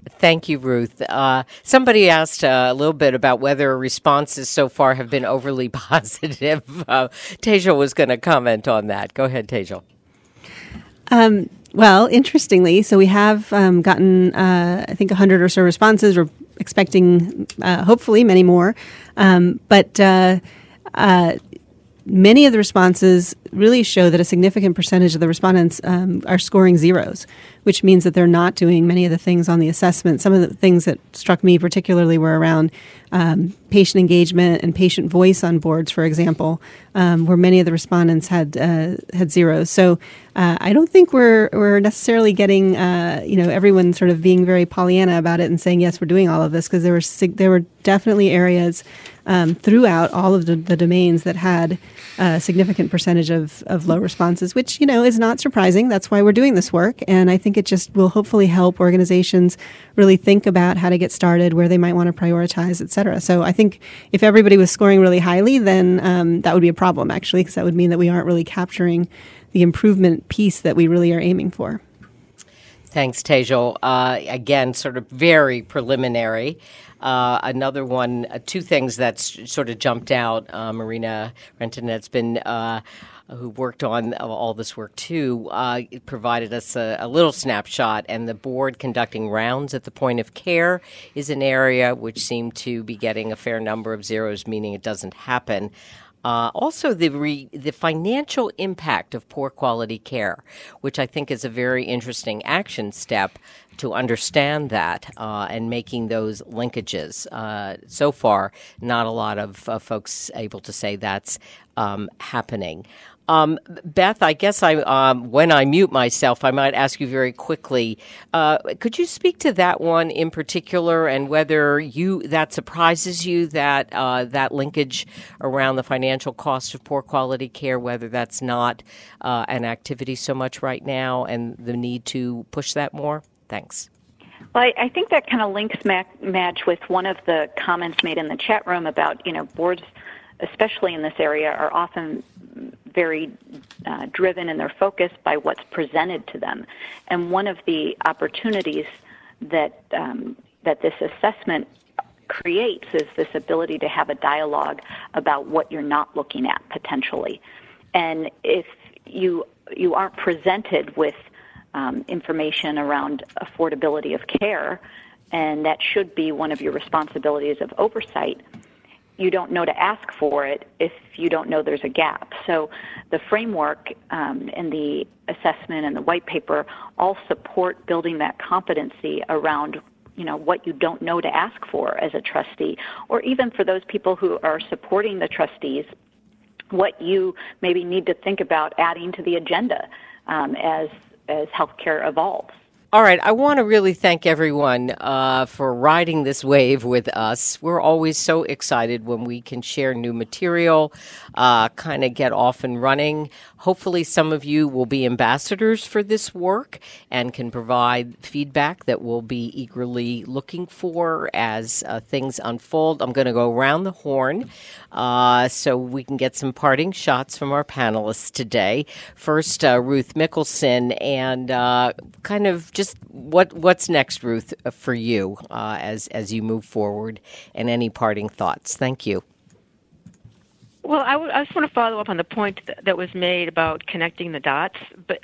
Thank you, Ruth. Uh, somebody asked uh, a little bit about whether responses so far have been overly positive. Uh, Tejal was going to comment on that. Go ahead, Tejal. Um, well, interestingly, so we have um, gotten, uh, I think, 100 or so responses. We're expecting, uh, hopefully, many more. Um, but uh, uh many of the responses really show that a significant percentage of the respondents um, are scoring zeros, which means that they're not doing many of the things on the assessment. Some of the things that struck me particularly were around um, patient engagement and patient voice on boards, for example, um, where many of the respondents had uh, had zeros. So uh, I don't think we're we're necessarily getting uh, you know everyone sort of being very Pollyanna about it and saying yes we're doing all of this because there were there were definitely areas um, throughout all of the, the domains that had a significant percentage of, of low responses, which, you know, is not surprising. That's why we're doing this work. And I think it just will hopefully help organizations really think about how to get started, where they might want to prioritize, et cetera. So I think if everybody was scoring really highly, then um, that would be a problem, actually, because that would mean that we aren't really capturing the improvement piece that we really are aiming for. Thanks, Tejal. Uh, again, sort of very preliminary. Uh, another one, uh, two things that sort of jumped out. Uh, Marina Renton has been. Uh, who worked on all this work too, uh, provided us a, a, little snapshot. And the board conducting rounds at the point of care is an area which seemed to be getting a fair number of zeros, meaning it doesn't happen. Uh, also, the re- the financial impact of poor quality care, which I think is a very interesting action step to understand that uh, and making those linkages. Uh, so far, not a lot of folks able to say that's um, happening. Um, Beth, I guess I um, when I mute myself, I might ask you very quickly. Uh, could you speak to that one in particular, and whether you that surprises you that uh, that linkage around the financial cost of poor quality care, whether that's not uh, an activity so much right now, and the need to push that more? Thanks. Well, I, I think that kind of links Madge with one of the comments made in the chat room about, you know, boards, especially in this area, are often very uh, driven in their focus by what's presented to them. And one of the opportunities that um, that this assessment creates is this ability to have a dialogue about what you're not looking at potentially. And if you you aren't presented with um, information around affordability of care, and that should be one of your responsibilities of oversight. You don't know to ask for it if you don't know there's a gap. So the framework um, and the assessment and the white paper all support building that competency around you know what you don't know to ask for as a trustee or even for those people who are supporting the trustees what you maybe need to think about adding to the agenda um, as as healthcare evolves. All right, I want to really thank everyone uh, for riding this wave with us. We're always so excited when we can share new material, uh, kind of get off and running. Hopefully, some of you will be ambassadors for this work and can provide feedback that we'll be eagerly looking for as uh, things unfold. I'm going to go around the horn uh, so we can get some parting shots from our panelists today. First, uh, Ruth Mickelson, and uh, kind of just what what's next, Ruth, uh, for you uh, as as you move forward, and any parting thoughts. Thank you. Well, I, w- I just want to follow up on the point that, that was made about connecting the dots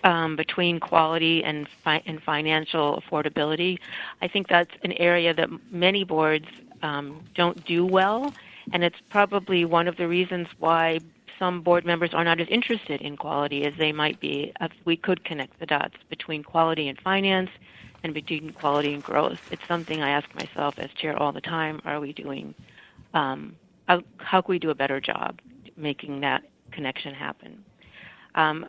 um, between quality and, fi- and financial affordability. I think that's an area that many boards um, don't do well, and it's probably one of the reasons why some board members are not as interested in quality as they might be if we could connect the dots between quality and finance and between quality and growth. It's something I ask myself as chair all the time. Are we doing um, how, how can we do a better job? making that connection happen. Um,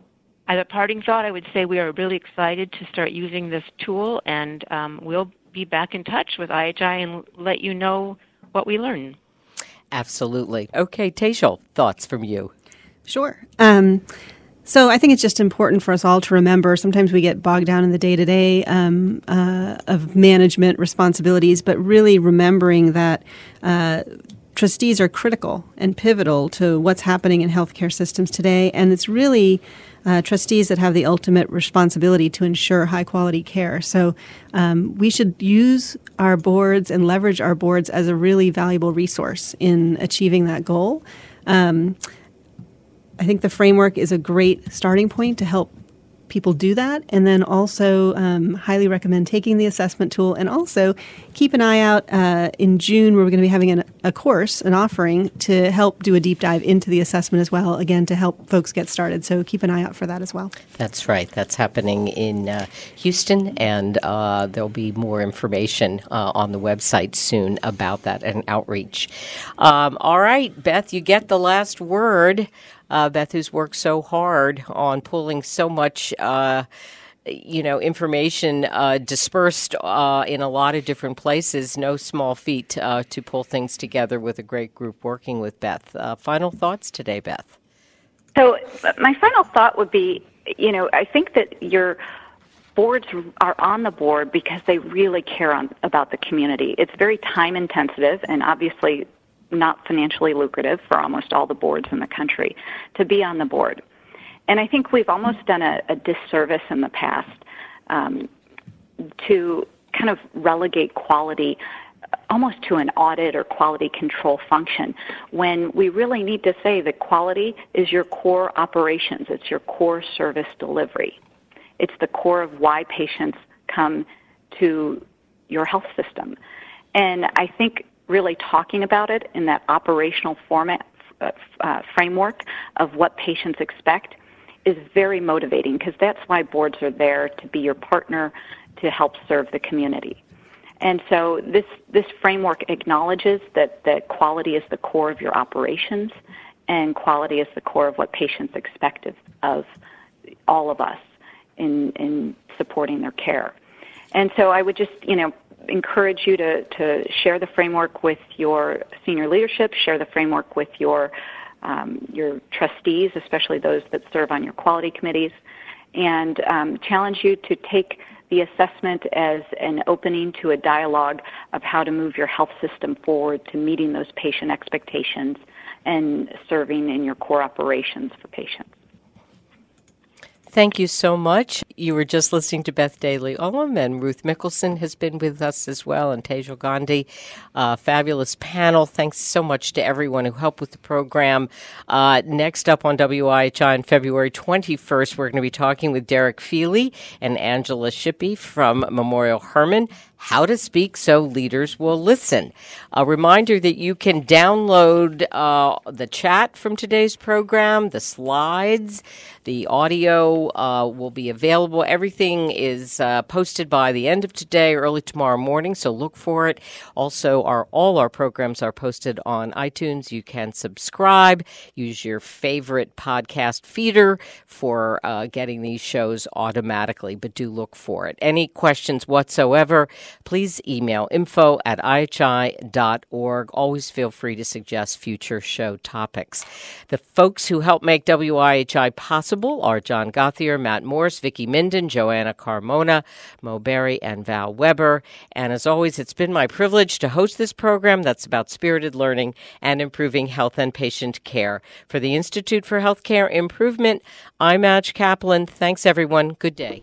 as a parting thought, I would say we are really excited to start using this tool, and um, we'll be back in touch with IHI and let you know what we learn. Absolutely. Okay, Tejal, thoughts from you? Sure. Um, so I think it's just important for us all to remember. Sometimes we get bogged down in the day to day of management responsibilities, but really remembering that uh, trustees are critical and pivotal to what's happening in healthcare systems today, and it's really uh, trustees that have the ultimate responsibility to ensure high quality care. So um, we should use our boards and leverage our boards as a really valuable resource in achieving that goal. Um, I think the framework is a great starting point to help people do that. And then also um, highly recommend taking the assessment tool. And also keep an eye out uh, in June where we're going to be having an, a course, an offering to help do a deep dive into the assessment as well, again, to help folks get started. So keep an eye out for that as well. That's right. That's happening in uh, Houston, and uh, there'll be more information uh, on the website soon about that and outreach. Um, all right, Beth, you get the last word uh, Beth, who's worked so hard on pulling so much. Uh, you know, information uh, dispersed uh, in a lot of different places. No small feat uh, to pull things together with a great group working with Beth. Uh, final thoughts today, Beth? So, my final thought would be you know, I think that your boards are on the board because they really care on, about the community. It's very time intensive, and obviously not financially lucrative for almost all the boards in the country to be on the board. And I think we've almost done a, a disservice in the past um, to kind of relegate quality almost to an audit or quality control function when we really need to say that quality is your core operations, it's your core service delivery. It's the core of why patients come to your health system. And I think really talking about it in that operational format uh, uh, framework of what patients expect is very motivating because that's why boards are there to be your partner to help serve the community. And so this this framework acknowledges that that quality is the core of your operations and quality is the core of what patients expect of, of all of us in in supporting their care. And so I would just, you know, encourage you to, to share the framework with your senior leadership, share the framework with your, um, your trustees, especially those that serve on your quality committees, and um, challenge you to take the assessment as an opening to a dialogue of how to move your health system forward to meeting those patient expectations and serving in your core operations for patients. Thank you so much. You were just listening to Beth Daly Ullem, and Ruth Mickelson has been with us as well, and Tejal Gandhi. Uh, fabulous panel. Thanks so much to everyone who helped with the program. Uh, next up on WIHI on February 21st, we're going to be talking with Derek Feeley and Angela Shippy from Memorial Hermann how to speak so leaders will listen. A reminder that you can download uh, the chat from today's program, the slides, the audio uh, will be available. Everything is uh, posted by the end of today, early tomorrow morning, so look for it. Also, our all our programs are posted on iTunes. You can subscribe. Use your favorite podcast feeder for uh, getting these shows automatically, but do look for it. Any questions whatsoever? Please email info at ihi.org. Always feel free to suggest future show topics. The folks who help make WIHI possible are John Gothier, Matt Morse, Vicki Minden, Joanna Carmona, Mo Berry, and Val Weber. And as always, it's been my privilege to host this program that's about spirited learning and improving health and patient care. For the Institute for Healthcare Improvement, I'm Madge Kaplan. Thanks, everyone. Good day.